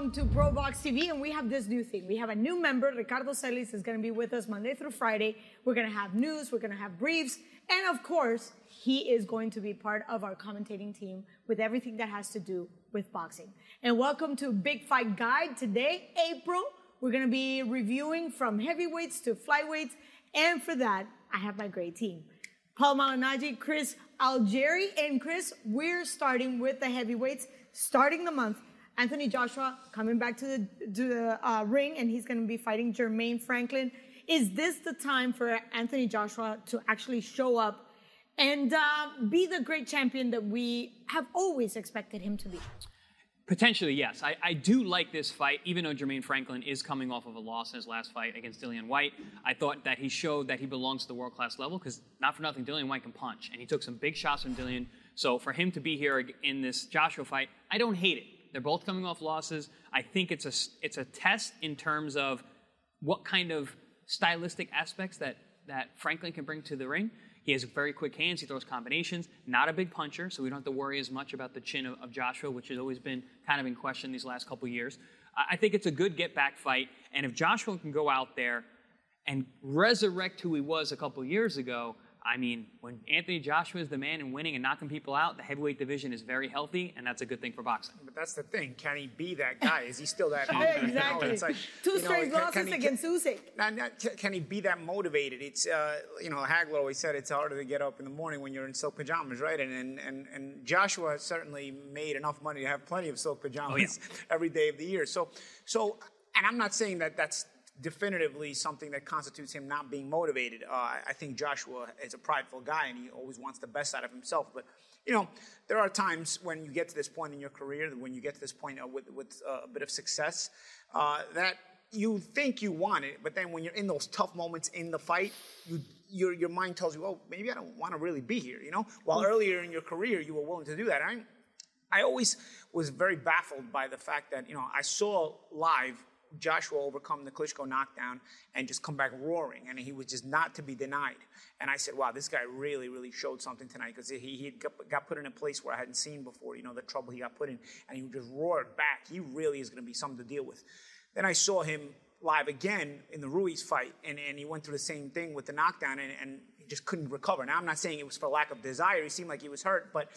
welcome to Pro Box TV. And we have this new thing. We have a new member, Ricardo Celis, is going to be with us Monday through Friday. We're going to have news, we're going to have briefs, and of course, he is going to be part of our commentating team with everything that has to do with boxing. And welcome to Big Fight Guide. Today, April, we're going to be reviewing from heavyweights to flyweights. And for that, I have my great team. Paul Malignaggi, Chris Algieri, and Chris, we're starting with the heavyweights, starting the month. Anthony Joshua coming back to the, to the uh, ring, and he's going to be fighting Jermaine Franklin. Is this the time for Anthony Joshua to actually show up and uh, be the great champion that we have always expected him to be? Potentially, yes. I, I, do like this fight, even though Jermaine Franklin is coming off of a loss in his last fight against Dillian Whyte. I thought that he showed that he belongs to the world class level because, not for nothing, Dillian Whyte can punch. And he took some big shots from Dillian. So, for him to be here in this Joshua fight, I don't hate it. They're both coming off losses. I think it's a, it's a test in terms of what kind of stylistic aspects that, that Franklin can bring to the ring. He has very quick hands. He throws combinations. Not a big puncher, so we don't have to worry as much about the chin of, of Joshua, which has always been kind of in question these last couple years. I think it's a good get back fight. And if Joshua can go out there and resurrect who he was a couple years ago, I mean, when Anthony Joshua is the man and winning and knocking people out, the heavyweight division is very healthy, and that's a good thing for boxing. But that's the thing. Can he be that guy? Is he still that hungry? exactly. You know, like, Two straight losses can he, against Usyk. Now, now, can he be that motivated? It's, uh, you know, Hagler always said it's harder to get up in the morning when you're in silk pajamas, right? And, and, and, and Joshua certainly made enough money to have plenty of silk pajamas oh, yeah. every day of the year. So, so, and I'm not saying that that's definitively something that constitutes him not being motivated. Uh, I think Joshua is a prideful guy and he always wants the best out of himself. But, you know, there are times when you get to this point in your career, when you get to this point uh, with, with uh, a bit of success, uh, that you think you want it, but then when you're in those tough moments in the fight, you, your, your mind tells you, oh, maybe I don't want to really be here, you know? While earlier in your career, you were willing to do that. I, I always was very baffled by the fact that, you know, I saw live Joshua overcome the Klitschko knockdown and just come back roaring, and he was just not to be denied. And I said, wow, this guy really, really showed something tonight because he, he got put in a place where I hadn't seen before, you know, the trouble he got put in, and he just roared back. He really is going to be something to deal with. Then I saw him live again in the Ruiz fight, and, and he went through the same thing with the knockdown, and, and he just couldn't recover. Now, I'm not saying it was for lack of desire. He seemed like he was hurt, but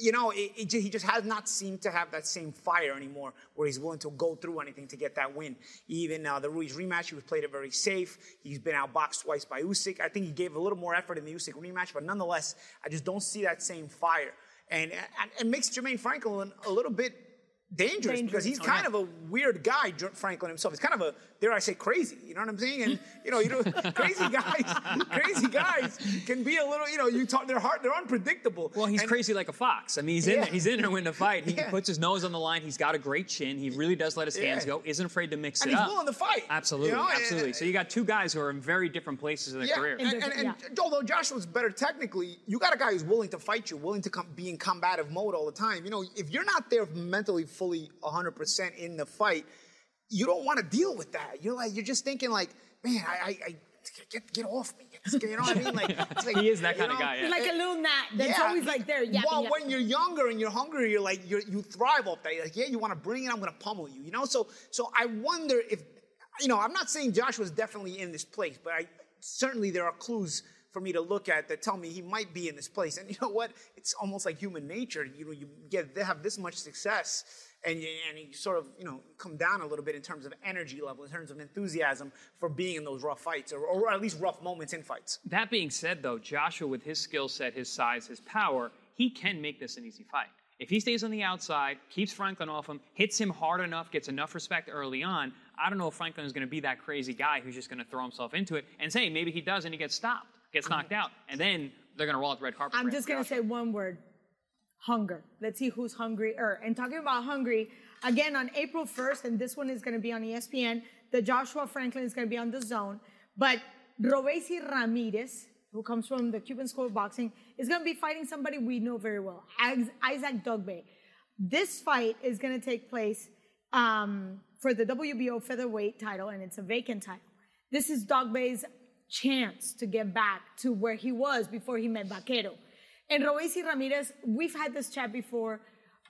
you know, it, it, he just has not seemed to have that same fire anymore where he's willing to go through anything to get that win. Even uh, the Ruiz rematch, he was played it very safe. He's been outboxed twice by Usyk. I think he gave a little more effort in the Usyk rematch, but nonetheless, I just don't see that same fire. And, and, and makes Jermaine Franklin a little bit dangerous, dangerous. because he's oh, kind of a weird guy, Franklin himself. He's kind of a, dare I say, crazy. You know what I'm saying? And you know, you know, crazy guys, crazy guys can be a little, you know, you talk. They're hard. They're unpredictable. Well, he's and, crazy like a fox. I mean, he's yeah. in. There, he's in there win the fight. He yeah. puts his nose on the line. He's got a great chin. He really does let his hands yeah. go. Isn't afraid to mix and it up. He's willing to fight. Absolutely, you know? absolutely. so you got two guys who are in very different places in their career. And, and, and, and although Joshua's better technically, you got a guy who's willing to fight you, willing to come, be in combative mode all the time. You know, if you're not there mentally fully 100 percent in the fight, you don't want to deal with that. You're like, you're just thinking like, man, I, I, I get get off me. You know what I mean? Like, like he is that kind know? of guy. Yeah. Like a little gnat that's yeah. always like there. Yapping, well, yapping. when you're younger and you're hungry, you're like you you thrive off that. You're like, yeah, you want to bring it. I'm going to pummel you. You know. So so I wonder if you know. I'm not saying Joshua's definitely in this place, but I certainly there are clues for me to look at that tell me he might be in this place. And you know what? It's almost like human nature. You know, you get they have this much success and you, and you sort of you know come down a little bit in terms of energy level, in terms of enthusiasm for being in those rough fights, or, or at least rough moments in fights. That being said, though, Joshua with his skill set, his size, his power, he can make this an easy fight. If he stays on the outside, keeps Franklin off him, hits him hard enough, gets enough respect early on, I don't know if Franklin is going to be that crazy guy who's just going to throw himself into it and say maybe he does and he gets stopped, gets knocked out, and then they're going to roll out the red carpet. I'm just going to say one word: hunger. Let's see who's hungry. And talking about hungry, Again, on April 1st, and this one is going to be on ESPN, the Joshua Franklin is going to be on DAZN. But Robeisy Ramirez, who comes from the Cuban School of Boxing, is going to be fighting somebody we know very well, Isaac Dogboe. This fight is going to take place um, for the WBO featherweight title, and it's a vacant title. This is Dogboe's chance to get back to where he was before he met Vaquero. And Robeisy Ramirez, we've had this chat before.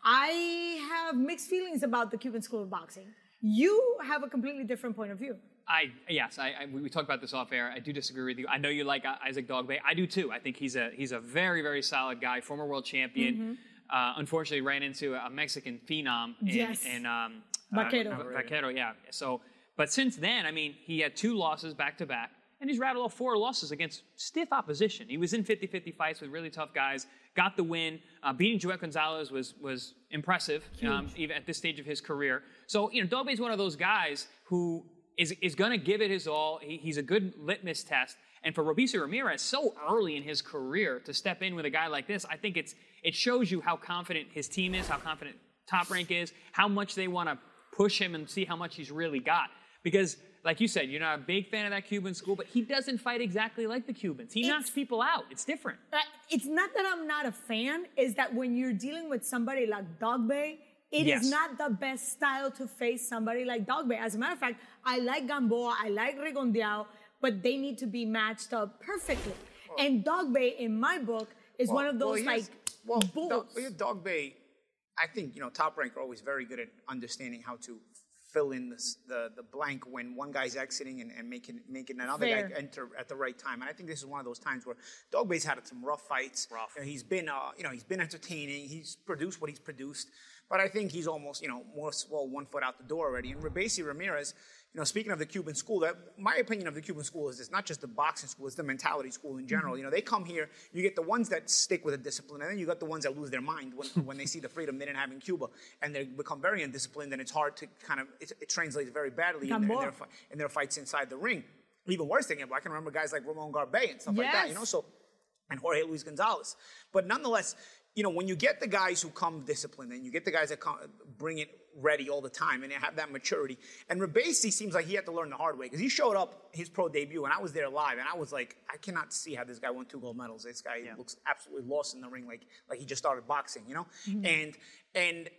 I have mixed feelings about the Cuban School of Boxing. You have a completely different point of view. I yes, I, I, we talked about this off air. I do disagree with you. I know you like Isaac Dogboe. I do too. I think he's a he's a very very solid guy, former world champion. Mm-hmm. Uh, unfortunately, ran into a Mexican phenom in, yes. in um, Vaquero. Uh, Vaquero, yeah. So, but since then, I mean, he had two losses back to back, and he's rattled off four losses against stiff opposition. He was in 50-50 fights with really tough guys, got the win. Uh, beating Joet Gonzalez was was impressive, um, even at this stage of his career. So, you know, Dogboe is one of those guys who is, is going to give it his all. He, he's a good litmus test. And for Robeisy Ramirez, so early in his career to step in with a guy like this, I think it's it shows you how confident his team is, how confident Top Rank is, how much they want to push him and see how much he's really got. Because, like you said, you're not a big fan of that Cuban school, but he doesn't fight exactly like the Cubans. He it's, knocks people out. It's different. Uh, it's not that I'm not a fan, is that when you're dealing with somebody like Dogboe, it yes. is not the best style to face somebody like Dogboe. As a matter of fact, I like Gamboa, I like Rigondeaux, but they need to be matched up perfectly. Well, and Dogboe, in my book, is well, one of those well, like well, bulls. Dog, Dogboe, I think you know Top Rank are always very good at understanding how to fill in the, the, the blank when one guy's exiting and, and making making another Fair. guy enter at the right time. And I think this is one of those times where Dogboe's had some rough fights. Rough. You know, he's been uh, you know he's been entertaining. He's produced what he's produced. But I think he's almost, you know, more well one foot out the door already. And Robeisy Ramirez, you know, speaking of the Cuban school, that my opinion of the Cuban school is it's not just the boxing school, it's the mentality school in general. Mm-hmm. You know, they come here, you get the ones that stick with a discipline, and then you got the ones that lose their mind when, when they see the freedom they didn't have in Cuba, and they become very undisciplined, and it's hard to kind of, it, it translates very badly in, in, their, in their fights inside the ring. Even worse thing, I can remember guys like Ramon Garbey and stuff yes. like that, you know, so, and Jorge Luis Gonzalez. But nonetheless, you know, when you get the guys who come disciplined and you get the guys that come, bring it ready all the time and they have that maturity. And Robeisy seems like he had to learn the hard way because he showed up his pro debut and I was there live and I was like, I cannot see how this guy won two gold medals. This guy yeah. looks absolutely lost in the ring, like like he just started boxing, you know. Mm-hmm. And and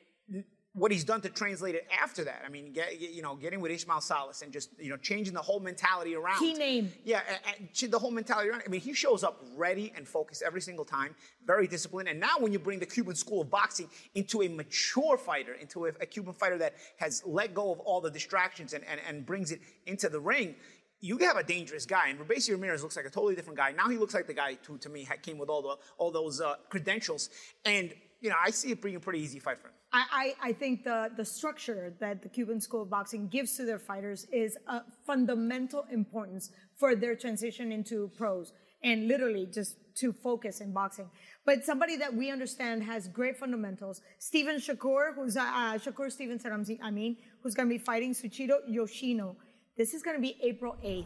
what he's done to translate it after that. I mean, get, you know, getting with Ismael Salas and just you know changing the whole mentality around. Key name. Yeah, and, and the whole mentality around. I mean, he shows up ready and focused every single time, very disciplined. And now, when you bring the Cuban school of boxing into a mature fighter, into a, a Cuban fighter that has let go of all the distractions and, and, and brings it into the ring, you have a dangerous guy. And Robeisy Ramirez looks like a totally different guy. Now he looks like the guy who, to me, came with all the all those uh, credentials. And you know, I see it being a pretty easy fight for him. I, I, think the, the structure that the Cuban School of Boxing gives to their fighters is a fundamental importance for their transition into pros and literally just to focus in boxing. But somebody that we understand has great fundamentals. Steven Shakur, who's uh, uh Shakur Stevenson, I mean, who's going to be fighting Shuichiro Yoshino. This is going to be April 8th.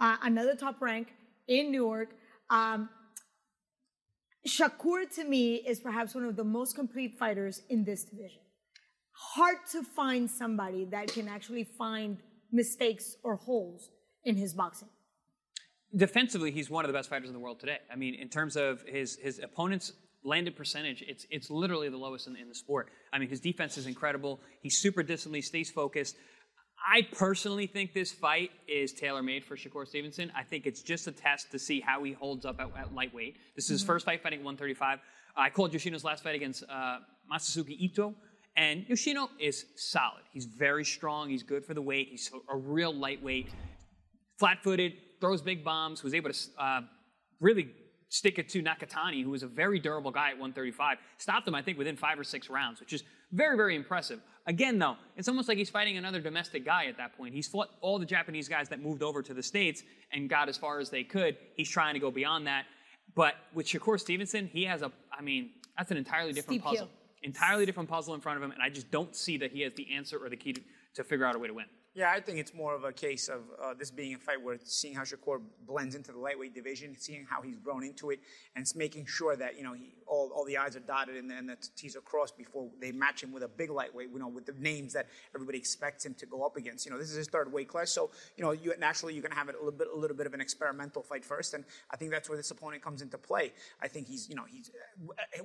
Uh, another top rank in Newark. Um, Shakur to me is perhaps one of the most complete fighters in this division. Hard to find somebody that can actually find mistakes or holes in his boxing. Defensively, he's one of the best fighters in the world today. I mean, in terms of his his opponents' landed percentage, it's it's literally the lowest in, in the sport. I mean, his defense is incredible. He's super disciplined, stays focused. I personally think this fight is tailor made for Shakur Stevenson. I think it's just a test to see how he holds up at, at lightweight. This is his mm-hmm. first fight fighting 135. I called Yoshino's last fight against uh, Masayuki Ito, and Yoshino is solid. He's very strong. He's good for the weight. He's a real lightweight, flat footed, throws big bombs, was able to uh, really stick it to Nakatani, who was a very durable guy at 135. Stopped him, I think, within five or six rounds, which is very, very impressive. Again, though, it's almost like he's fighting another domestic guy at that point. He's fought all the Japanese guys that moved over to the States and got as far as they could. He's trying to go beyond that. But with Shakur Stevenson, he has a, I mean, that's an entirely different Steep puzzle. Heel. Entirely different puzzle in front of him, and I just don't see that he has the answer or the key to, to figure out a way to win. Yeah, I think it's more of a case of uh, this being a fight where seeing how Shakur blends into the lightweight division, seeing how he's grown into it, and making sure that you know he, all, all the I's are dotted and, and the T's are crossed before they match him with a big lightweight. You know, with the names that everybody expects him to go up against. You know, this is his third weight class, so you know, you, naturally you're going to have a little bit, a little bit of an experimental fight first, and I think that's where this opponent comes into play. I think he's, you know, he's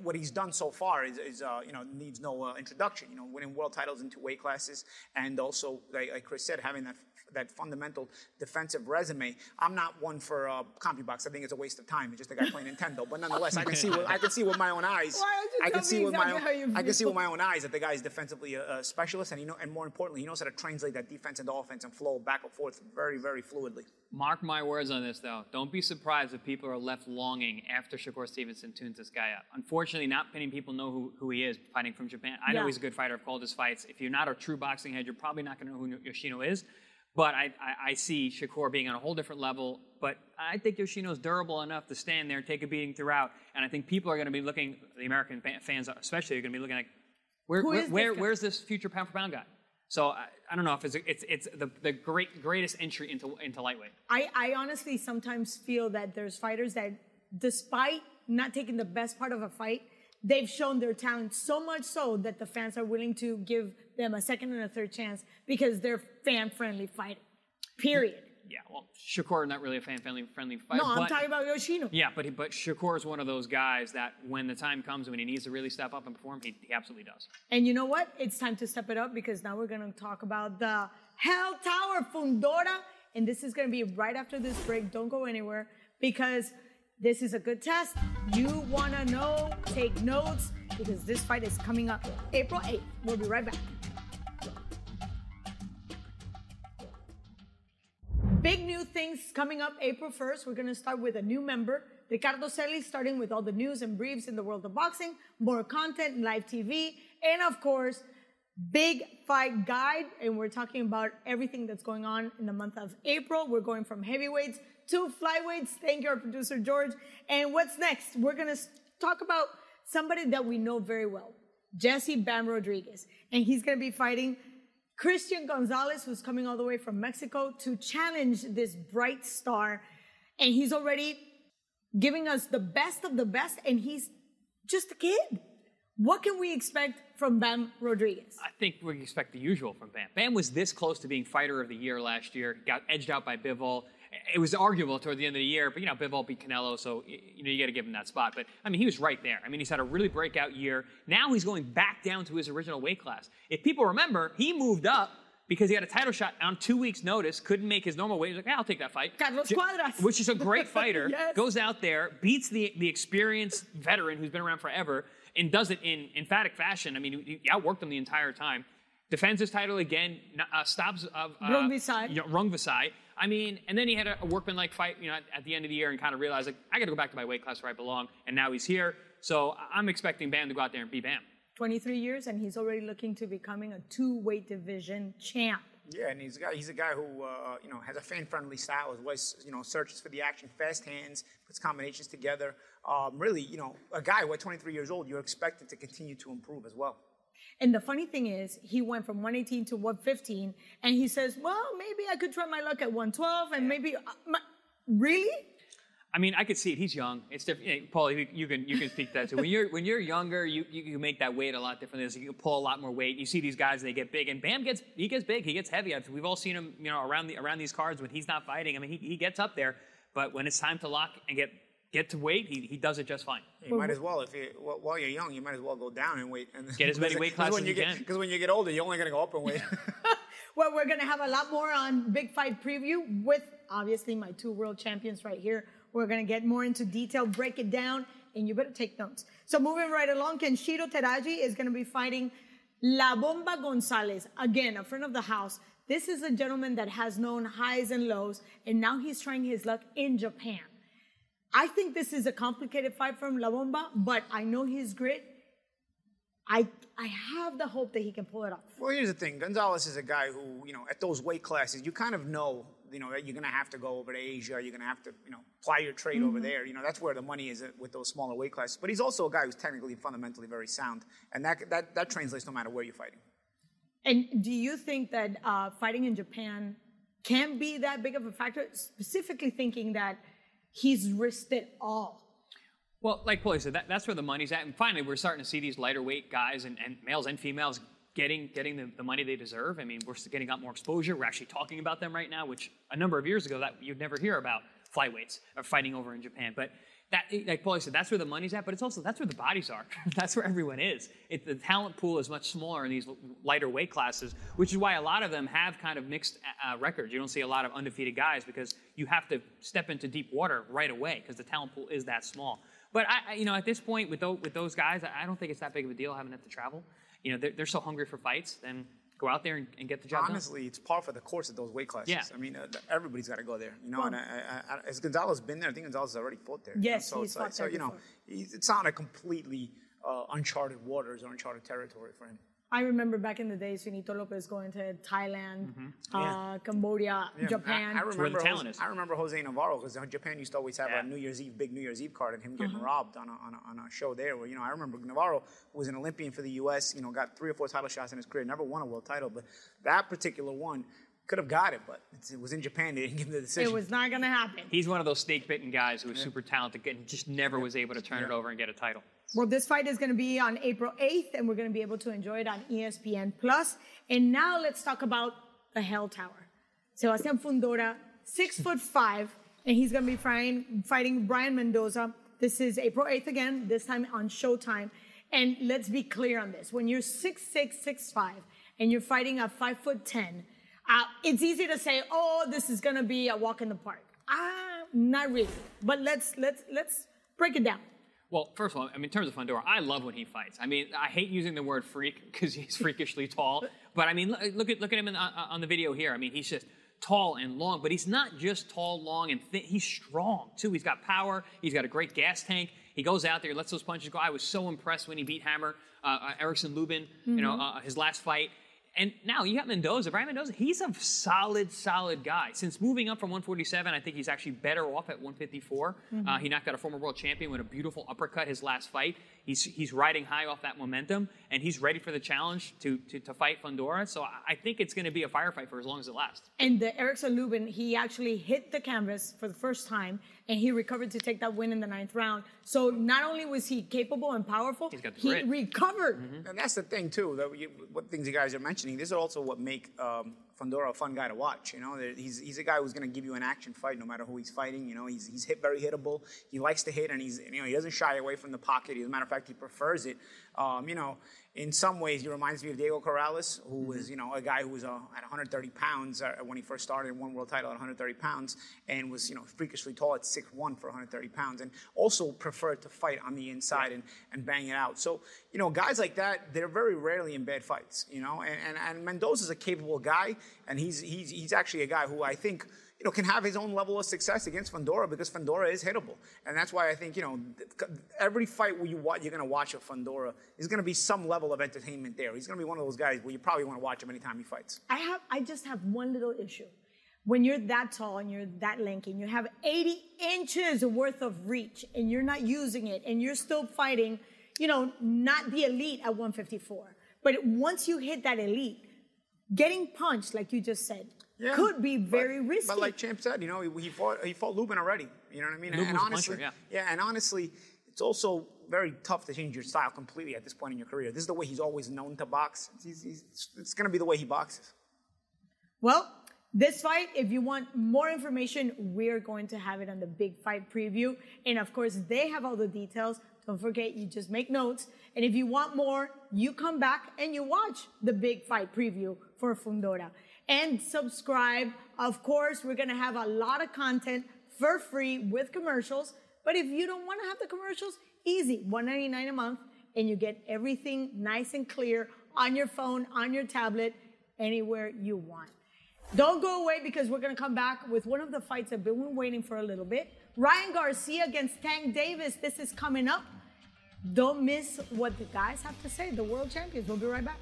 what he's done so far is, is uh, you know, needs no uh, introduction. You know, winning world titles in two weight classes, and also like, like Chris said, having that that fundamental defensive resume. I'm not one for uh, CompuBox. I think it's a waste of time. It's just a guy playing Nintendo. But nonetheless, I can see what, I can see with my own eyes. Why I can Tell see me with exactly my how you own, I can see with my own eyes that the guy is defensively a, a specialist, and he know, and more importantly, he knows how to translate that defense into offense and flow back and forth very, very fluidly. Mark my words on this, though. Don't be surprised if people are left longing after Shakur Stevenson tunes this guy up. Unfortunately, not many people know who, who he is fighting from Japan. I know he's a good fighter. I've called his fights. If you're not a true boxing head, you're probably not going to know who Yoshino is. But I, I, I see Shakur being on a whole different level. But I think Yoshino's durable enough to stand there and take a beating throughout. And I think people are going to be looking, the American fans especially, are going to be looking like, where, where, is this where- where's this future pound for pound guy? So I, I don't know if it's it's, it's the, the great greatest entry into into lightweight. I, I honestly sometimes feel that there's fighters that, despite not taking the best part of a fight, they've shown their talent so much so that the fans are willing to give them a second and a third chance because they're fan friendly fighting. Period. Yeah, well, Shakur not really a fan friendly friendly fighter. No, I'm talking about Yoshino. Yeah, but he, but Shakur is one of those guys that when the time comes when he needs to really step up and perform, he, he absolutely does. And you know what? It's time to step it up because now we're going to talk about the Hell Tower Fundora. And this is going to be right after this break. Don't go anywhere because this is a good test. You want to know, take notes because this fight is coming up April 8th. We'll be right back. Things coming up April 1st. We're going to start with a new member, Ricardo Celis, starting with all the news and briefs in the world of boxing, more content, live TV, and of course, big fight guide. And we're talking about everything that's going on in the month of April. We're going from heavyweights to flyweights. Thank you, our producer, George. And what's next? We're going to talk about somebody that we know very well, Jesse Bam Rodriguez. And he's going to be fighting Christian Gonzalez, who's coming all the way from Mexico to challenge this bright star. And he's already giving us the best of the best, and he's just a kid. What can we expect from Bam Rodriguez? I think we expect the usual from Bam. Bam was this close to being fighter of the year last year. Got edged out by Bivol. It was arguable toward the end of the year, but you know Bivol beat Canelo, so you know you got to give him that spot. But I mean, he was right there. I mean, he's had a really breakout year. Now he's going back down to his original weight class. If people remember, he moved up because he had a title shot on two weeks' notice. Couldn't make his normal weight. He's like, "Yeah, I'll take that fight." Carlos J- Cuadras. which is a great fighter. Yes. Goes out there, beats the the experienced veteran who's been around forever, and does it in emphatic fashion. I mean, he outworked him the entire time. Defends his title again, n- uh, stops uh, uh, Rungvisai. you know, Rungvisai. I mean, and then he had a, a workmanlike fight, you know, at, at the end of the year, and kind of realized like I got to go back to my weight class where I belong. And now he's here, so I- I'm expecting Bam to go out there and beat Bam. 23 years, and he's already looking to becoming a two weight division champ. Yeah, and he's a guy. He's a guy who uh, you know has a fan-friendly style. As well you know searches for the action, fast hands, puts combinations together. Um, really, you know, a guy who at 23 years old, you're expected to continue to improve as well. And the funny thing is, he went from 118 to 115, and he says, "Well, maybe I could try my luck at 112, and maybe uh, my, really." I mean, I could see it. He's young. It's different. Know, Paul, you, you can you can speak that too. When you're when you're younger, you, you make that weight a lot differently. So you can pull a lot more weight. You see these guys, they get big, and Bam gets he gets big. He gets heavy. We've all seen him, you know, around the around these cards when he's not fighting. I mean, he, he gets up there, but when it's time to lock and get get to weight, he, he does it just fine. You might as well, if you while while you're young, you might as well go down and wait. And Get as many weight classes when as you you get can. because when you get older, you're only going to go up in weight. Well, we're gonna have a lot more on Big Fight Preview with obviously my two world champions right here. We're gonna get more into detail, break it down, and you better take notes. So moving right along, Kenshiro Teraji is gonna be fighting La Bomba Gonzalez, again, a friend of the house. This is a gentleman that has known highs and lows, and now he's trying his luck in Japan. I think this is a complicated fight from La Bomba, but I know he's great. I I have the hope that he can pull it off. Well, here's the thing. Gonzalez is a guy who, you know, at those weight classes, you kind of know, you know, that you're going to have to go over to Asia. You're going to have to, you know, ply your trade over there. You know, that's where the money is with those smaller weight classes. But he's also a guy who's technically, fundamentally very sound, and that that that translates no matter where you're fighting. And do you think that uh, fighting in Japan can be that big of a factor? Specifically, thinking that he's risked it all. Well, like Paulie said, that, that's where the money's at. And finally, we're starting to see these lighter weight guys and, and males and females getting getting the, the money they deserve. I mean, we're getting lot more exposure. We're actually talking about them right now, which a number of years ago that you'd never hear about flyweights or fighting over in Japan. But that, like Paulie said, that's where the money's at. But it's also that's where the bodies are. that's where everyone is. It, the talent pool is much smaller in these lighter weight classes, which is why a lot of them have kind of mixed uh, records. You don't see a lot of undefeated guys because you have to step into deep water right away because the talent pool is that small. But I, I you know, at this point with those, with those guys, I don't think it's that big of a deal having to travel. You know, they're, they're so hungry for fights, then go out there and, and get the job Honestly, done. it's par for the course of those weight classes. Yeah. I mean, uh, everybody's got to go there. You know, Well- and I, I, I, has Gonzalez been there? I think Gonzalez has already fought there. Yes, so he's it's like, fought so you know, before. he's, it's not a completely uh, uncharted waters or uncharted territory for him. I remember back in the days, Finito Lopez going to Thailand, uh, Yeah. Cambodia, Yeah, Japan. I, I remember. talent Jose. I remember Jose Navarro because Japan used to always have Yeah. a New Year's Eve, big New Year's Eve card, and him Uh-huh. getting robbed on a, on, a, on a show there. Where you know, I remember Navarro was an Olympian for the U.S. You know, got three or four title shots in his career, never won a world title, but that particular one could have got it, but it's, it was in Japan. They didn't give him the decision. it was not going to happen. He's one of those snake bitten guys who was super talented and just never was able to turn it over and get a title. Well, this fight is going to be on April 8th, and we're going to be able to enjoy it on ESPN Plus. And now let's talk about the Hell Tower. Sebastian Fundora, six foot five, and he's going to be fighting, fighting Brian Mendoza. This is April 8th again, this time on Showtime. And let's be clear on this. When you're six six, six five, and you're fighting a five foot 10, uh, it's easy to say, oh, this is going to be a walk in the park. Ah, not really. But let's, let's, let's break it down. Well, first of all, I mean, in terms of Fundora, I love when he fights. I mean, I hate using the word freak because he's freakishly tall. But I mean, look, at look at him in, uh, on the video here. I mean, he's just tall and long, but he's not just tall, long, and thin. He's strong too. He's got power. He's got a great gas tank. He goes out there, lets those punches go. I was so impressed when he beat Hammer, uh, uh, Erickson Lubin. You know, uh, his last fight. And now you got Mendoza. Brian Mendoza, he's a solid, solid guy. Since moving up from 147, I think he's actually better off at 154. Uh, he knocked out a former world champion with a beautiful uppercut his last fight. He's, he's riding high off that momentum, and he's ready for the challenge to, to, to fight Fundora. So I- I think it's going to be a firefight for as long as it lasts. And the Erickson Lubin, he actually hit the canvas for the first time, and he recovered to take that win in the ninth round. So not only was he capable and powerful, He's got the he grit. recovered. And that's the thing too. That you, what things you guys are mentioning. These are also what make um, Fundora a fun guy to watch. You know, he's he's a guy who's going to give you an action fight no matter who he's fighting. You know, he's he's hit very hittable. He likes to hit, and he's you know he doesn't shy away from the pocket. As a matter of fact, he prefers it. Um, you know, in some ways, he reminds me of Diego Corrales, who was you know a guy who was uh, at 130 pounds uh, when he first started, and won world title at 130 pounds, and was you know freakishly tall at 6'1 for 130 pounds, and also preferred to fight on the inside and, and bang it out. So you know, guys like that, they're very rarely in bad fights. You know, and and, and Mendoza's a capable guy, and he's he's he's actually a guy who I think you know, can have his own level of success against Fundora because Fundora is hittable, and that's why I think you know every fight where you wa- you're going to watch a Fundora is going to be some level of entertainment there. He's going to be one of those guys where you probably want to watch him anytime he fights. I have, I just have one little issue. When you're that tall and you're that lanky, and you have 80 inches worth of reach, and you're not using it, and you're still fighting, you know, not the elite at 154. But once you hit that elite, getting punched, like you just said, Yeah, could be but- very risky. But like Champ said, you know, he, he fought he fought Lubin already. You know what I mean? Lubin and honestly, puncher, yeah. and honestly, it's also very tough to change your style completely at this point in your career. This is the way he's always known to box. He's, he's, it's going to be the way he boxes. Well, this fight, if you want more information, we're going to have it on the big fight preview. And of course, they have all the details. Don't forget, you just make notes. And if you want more, you come back and you watch the big fight preview for Fundora. And subscribe. Of course, we're going to have a lot of content for free with commercials. But if you don't want to have the commercials, easy. $1.99 a month. And you get everything nice and clear on your phone, on your tablet, anywhere you want. Don't go away because we're going to come back with one of the fights I've been waiting for a little bit. Ryan Garcia against Tank Davis. This is coming up. Don't miss what the guys have to say, the world champions. We'll be right back.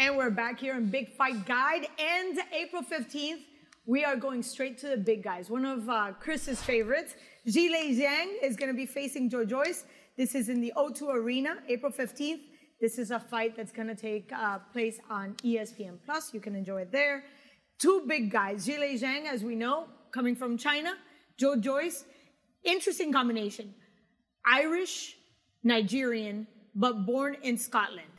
And we're back here in Big Fight Guide. And April 15th, we are going straight to the big guys. One of uh, Chris's favorites, Zhilei Zhang, is going to be facing Joe Joyce. This is in the O2 Arena, April 15th. This is a fight that's going to take uh, place on ESPN Plus. You can enjoy it there. Two big guys, Zhilei Zhang, as we know, coming from China. Joe Joyce, interesting combination. Irish, Nigerian, but born in Scotland.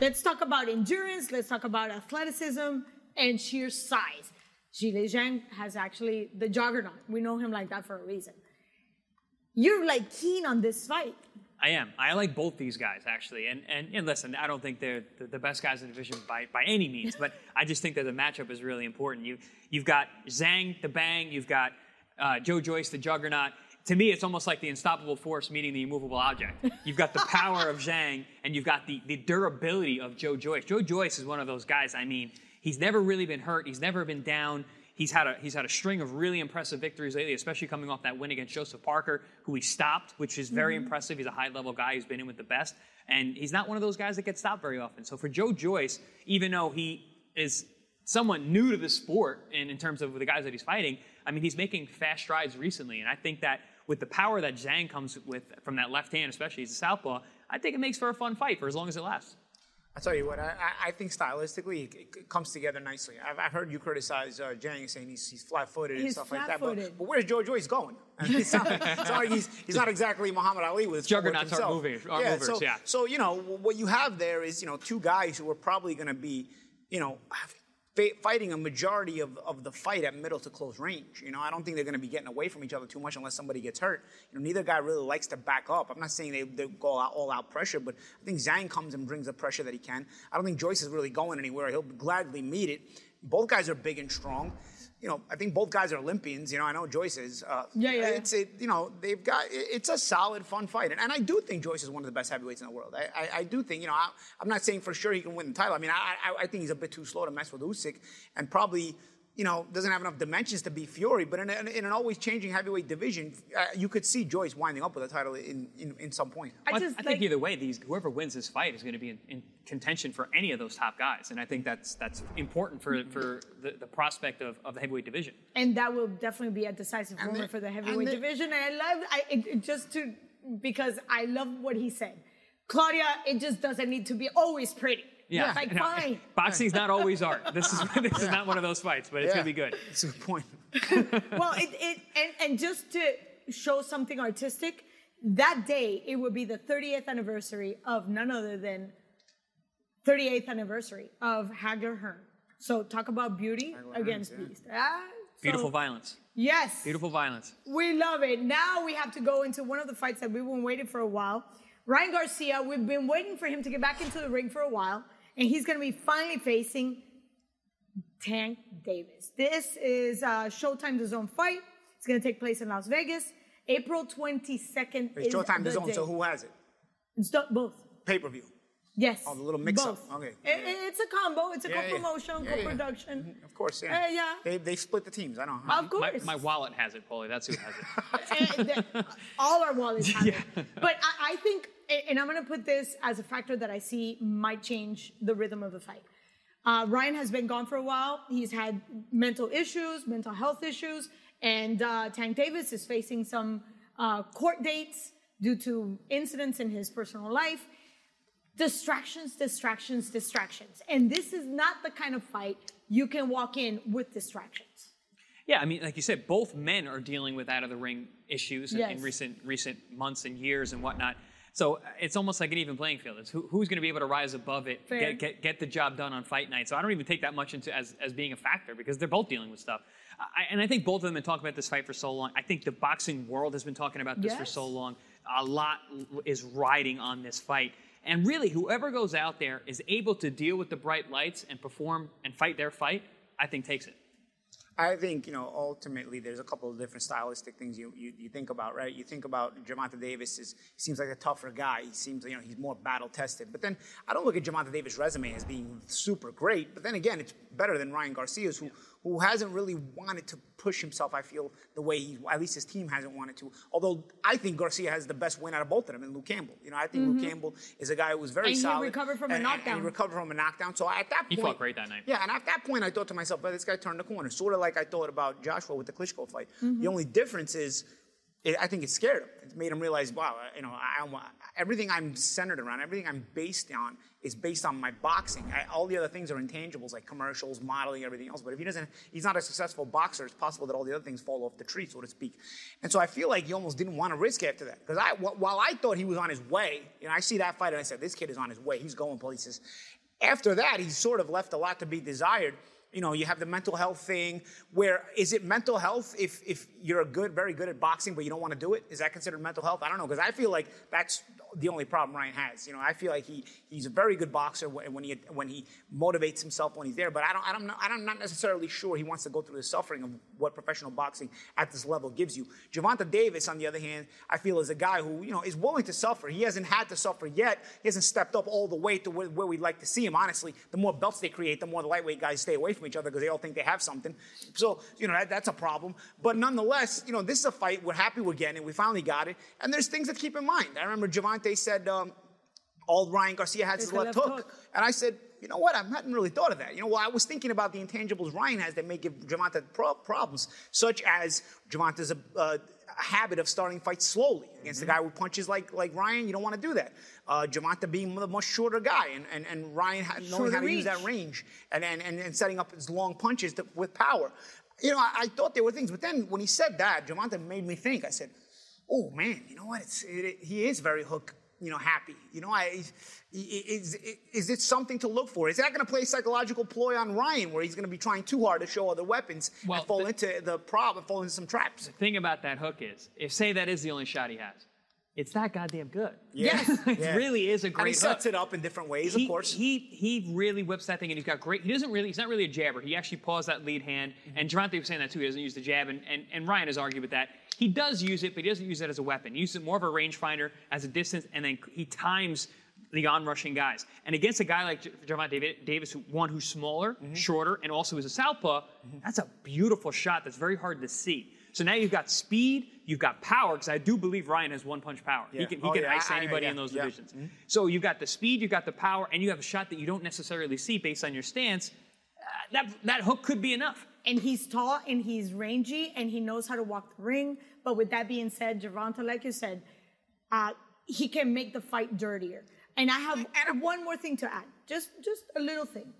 Let's talk about endurance, let's talk about athleticism and sheer size. Zhilei Zhang has actually the juggernaut. We know him like that for a reason. You're like keen on this fight. I am. I like both these guys actually, and and, and listen, I don't think they're the, the best guys in the division by, by any means, but I just think that the matchup is really important. You you've got Zhang the Bang, you've got uh, Joe Joyce, the juggernaut. To me, it's almost like the unstoppable force meeting the immovable object. You've got the power of Zhang, and you've got the, the durability of Joe Joyce. Joe Joyce is one of those guys, I mean, he's never really been hurt, he's never been down. He's had, a, he's had a string of really impressive victories lately, especially coming off that win against Joseph Parker, who he stopped, which is very mm-hmm. impressive. He's a high level guy who's been in with the best. And he's not one of those guys that gets stopped very often. So for Joe Joyce, even though he is somewhat new to the sport in, in terms of the guys that he's fighting, I mean, he's making fast strides recently. And I think that with the power that Zhang comes with from that left hand, especially as a southpaw, I think it makes for a fun fight for as long as it lasts. I tell you what, I, I think stylistically it, it, comes together nicely. I've, I've heard you criticize uh, Zhang saying he's, he's flat-footed and stuff like that, but, but, where's Joe Joyce going? it's, not, it's not like he's, he's not exactly Muhammad Ali with his juggernauts aren't moving, aren't yeah, movers, so, yeah. So you know what you have there is you know two guys who are probably going to be you know fighting a majority of, of the fight at middle to close range. You know, I don't think they're going to be getting away from each other too much unless somebody gets hurt. You know, neither guy really likes to back up. I'm not saying they, they go out, all out pressure, but I think Zhang comes and brings the pressure that he can. I don't think Joyce is really going anywhere. He'll gladly meet it. Both guys are big and strong you know, I think both guys are Olympians. You know, I know Joyce is. Uh, yeah, yeah. It's a, you know, they've got. It's a solid, fun fight, and, and I do think Joyce is one of the best heavyweights in the world. I, I, I do think, you know, I, am not saying for sure he can win the title. I mean, I, I, I think he's a bit too slow to mess with Usyk, and probably you know, doesn't have enough dimensions to be Fury, but in, a, in an always changing heavyweight division, uh, you could see Joyce winding up with a title in, in, in some point. I, just, I think either way, these whoever wins this fight is going to be in, in, contention for any of those top guys, and I think that's that's important for for the, the prospect of, of the heavyweight division. And that will definitely be a decisive and moment the, for the heavyweight the, division. And I love I it, just to because I love what he said. Claudia, it just doesn't need to be always pretty. Yeah, like no, fine. Boxing's not always art. This is this is not one of those fights, but it's yeah. gonna be good. It's a good point. well, it, it and, and just to show something artistic, that day it would be the 30th anniversary of none other than 38th anniversary of Hagler Hearn. So talk about beauty Hagler against Hearns, beast. Yeah. Ah, so, Beautiful violence. Yes. Beautiful violence. We love it. Now we have to go into one of the fights that we've been waiting for a while. Ryan Garcia, we've been waiting for him to get back into the ring for a while and he's going to be finally facing Tank Davis. This is uh, Showtime Zone fight. It's going to take place in Las Vegas, April 22nd. It's Showtime DAZN, so who has it? It's both. Pay per view. Yes. Oh, the little mix Both. up. Okay. It, it's a combo. It's a yeah, co-promotion, yeah. co-production. Mm-hmm. Of course, yeah. Uh, yeah. They, they split the teams. I don't know. Of course. My, my wallet has it, Paulie. That's who has it. all our wallets have yeah. it. But I, I think, and I'm going to put this as a factor that I see might change the rhythm of the fight. Uh, Ryan has been gone for a while. He's had mental issues, mental health issues, and uh, Tank Davis is facing some uh, court dates due to incidents in his personal life distractions, distractions, distractions. And this is not the kind of fight you can walk in with distractions. Yeah, I mean, like you said, both men are dealing with out of the ring issues yes. in, in, recent recent months and years and whatnot. So uh, it's almost like an even playing field. It's who, who's going to be able to rise above it, get, get, get, the job done on fight night. So I don't even take that much into as, as being a factor because they're both dealing with stuff. I, and I think both of them have been talking about this fight for so long. I think the boxing world has been talking about this yes. for so long. A lot is riding on this fight. And really, whoever goes out there is able to deal with the bright lights and perform and fight their fight, I think takes it. I think, you know, ultimately there's a couple of different stylistic things you, you, you think about, right? You think about Gervonta Davis is seems like a tougher guy. He seems, you know, he's more battle tested. But then I don't look at Gervonta Davis' resume as being super great. But then again, it's better than Ryan Garcia's, who who hasn't really wanted to push himself, I feel, the way he, at least his team hasn't wanted to. Although I think Garcia has the best win out of both of them and Luke Campbell. You know, I think mm-hmm. Luke Campbell is a guy who was very and solid. he recovered from and, a knockdown. And he recovered from a knockdown. So at that point. He fought great that night. Yeah, and at that point, I thought to myself, well, this guy turned the corner. Sort of like I thought about Joshua with the Klitschko fight. Mm-hmm. The only difference is it, I think it scared him. It made him realize, wow, you know, I, I, everything I'm centered around, everything I'm based on is based on my boxing. I, all the other things are intangibles like commercials, modeling, everything else. But if he doesn't, he's not a successful boxer. It's possible that all the other things fall off the tree, so to speak. And so I feel like he almost didn't want to risk after that because I, while I thought he was on his way, you know, I see that fight and I said, this kid is on his way. He's going places. After that, he sort of left a lot to be desired You know, you have the mental health thing. Where is it mental health if if you're a good, very good at boxing, but you don't want to do it? Is that considered mental health? I don't know because I feel like that's the only problem Ryan has. You know, I feel like he he's a very good boxer when he when he motivates himself when he's there. But I don't I don't know I'm not necessarily sure he wants to go through the suffering of what professional boxing at this level gives you. Gervonta Davis, on the other hand, I feel is a guy who you know is willing to suffer. He hasn't had to suffer yet. He hasn't stepped up all the way to where, where we'd like to see him. Honestly, the more belts they create, the more the lightweight guys stay away from each other because they all think they have something. So you know that, that's a problem. But nonetheless, you know this is a fight we're happy we're getting. We finally got it, and there's things to keep in mind. I remember Gervonta said. Um, all Ryan Garcia has is left, left hook. hook. And I said, you know what? I hadn't really thought of that. You know, well, I was thinking about the intangibles Ryan has that may give Gervonta pro- problems, such as a, uh, a, habit of starting fights slowly against mm-hmm. the guy who punches like like Ryan. You don't want to do that. Uh, Gervonta being the much shorter guy, and, and, and Ryan ha- knowing how to reach. use that range and, and, and, and setting up his long punches to, with power. You know, I, I, thought there were things, but then when he said that, Gervonta made me think. I said, oh man, you know what? It, it, he is very hook you know, happy? You know, I, is, is it something to look for? Is that going to play psychological ploy on Ryan, where he's going to be trying too hard to show other weapons well, and fall the, into the problem, fall into some traps? The thing about that hook is, if say that is the only shot he has, it's that goddamn good. Yeah. Yes, it yeah. really is a great. And he sets hook. it up in different ways, he, of course. He he really whips that thing, and he's got great. He doesn't really. He's not really a jabber. He actually paws that lead hand. Mm-hmm. And Gervonta was saying that too. He doesn't use the jab, and, and and Ryan has argued with that. He does use it, but he doesn't use it as a weapon. He uses it more of a rangefinder as a distance, and then he times the onrushing guys. And against a guy like Gervonta Davis, one who's smaller, mm-hmm. shorter, and also is a southpaw, mm-hmm. that's a beautiful shot that's very hard to see. So now you've got speed, you've got power, because I do believe Ryan has one punch power. Yeah. He can, he oh, can yeah. ice anybody I, yeah. in those divisions. Mm-hmm. So you've got the speed, you've got the power, and you have a shot that you don't necessarily see based on your stance. Uh, that, that hook could be enough. And he's tall and he's rangy and he knows how to walk the ring. But with that being said, Gervonta, like you said, uh, he can make the fight dirtier. And I have one more thing to add, just just a little thing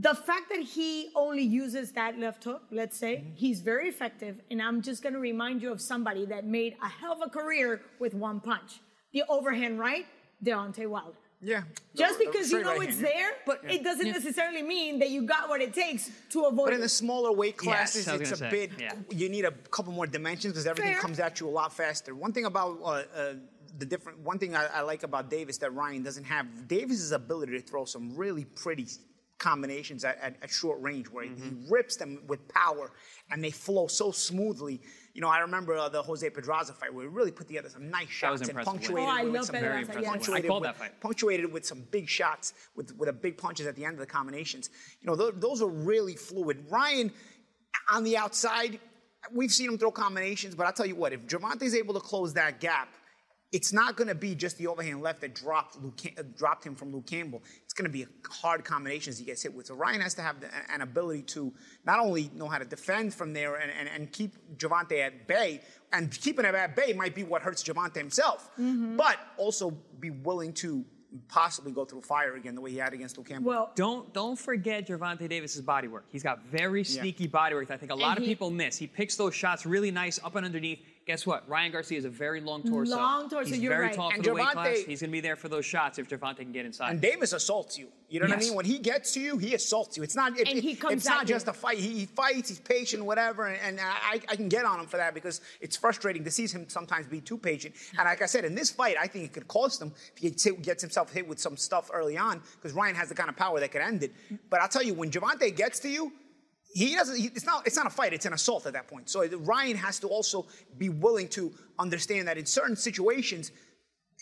the fact that he only uses that left hook, let's say, mm-hmm. he's very effective. And I'm just going to remind you of somebody that made a hell of a career with one punch. The overhand right, Deontay Wilder. Yeah. Just the, because the you know right it's hand. there, but yeah. it doesn't yeah. necessarily mean that you got what it takes to avoid. But in the smaller weight classes, yes, it's a say. bit. Yeah. You need a couple more dimensions because everything Fair. comes at you a lot faster. One thing about uh, uh, the different, one thing I, I, like about Davis that Ryan doesn't have, Davis's ability to throw some really pretty combinations at, at, at short range where mm-hmm. he, rips them with power and they flow so smoothly. You know, I remember uh, the Jose Pedraza fight where he really put together some nice shots and punctuated oh, with some very punctuated, I with, punctuated with some big shots with with a big punches at the end of the combinations. You know, those, those are really fluid. Ryan on the outside, we've seen him throw combinations, but I'll tell you what, if Gervonta's able to close that gap, it's not going to be just the overhand left that dropped Luke, uh, dropped him from Luke Campbell. It's going to be hard combinations he gets hit with. So Ryan has to have the, an ability to not only know how to defend from there and, and, and keep Gervonta at bay, and keeping him at bay might be what hurts Gervonta himself, mm-hmm. but also be willing to possibly go through fire again the way he had against Luke Campbell. Well, don't don't forget Gervonta Davis's body work. He's got very sneaky yeah. body work that I think a lot of he, people miss. He picks those shots really nice up and underneath guess what? Ryan Garcia is a very long torso. Long torso, He's you're very right. tall and for the weight class. He's going to be there for those shots if Gervonta can get inside. And Davis assaults you. You know yes. what I mean? When he gets to you, he assaults you. It's not. It, and he comes it's not just a fight. He, he, fights. He's patient, whatever. And, and I, I, can get on him for that because it's frustrating to see him sometimes be too patient. And like I said, in this fight, I think it could cost him if he gets himself hit with some stuff early on because Ryan has the kind of power that could end it. But I'll tell you, when Gervonta gets to you, he doesn't. He, it's not. It's not a fight. It's an assault at that point. So Ryan has to also be willing to understand that in certain situations,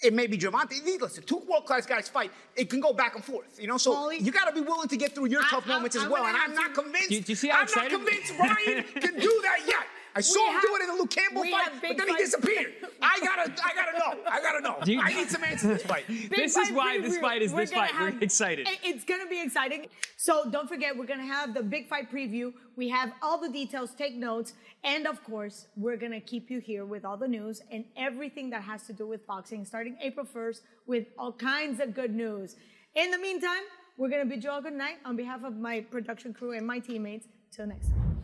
it may be Gervonta. Listen, two world class guys fight. It can go back and forth. You know, so Paulie, you got to be willing to get through your tough I, moments I, as well. And I'm not convinced. Do, do you see how I'm excited? not convinced Ryan can do that yet. I saw him do it in the Luke Campbell fight, but then he disappeared. I gotta, I gotta know. I gotta know. You, I need some answers to this fight. this is why this fight is this fight. Have, we're excited. It's gonna be exciting. So don't forget, we're gonna have the big fight preview. We have all the details. Take notes, and of course, we're gonna keep you here with all the news and everything that has to do with boxing, starting April 1st, with all kinds of good news. In the meantime, we're gonna bid you all good night on behalf of my production crew and my teammates. Till next time.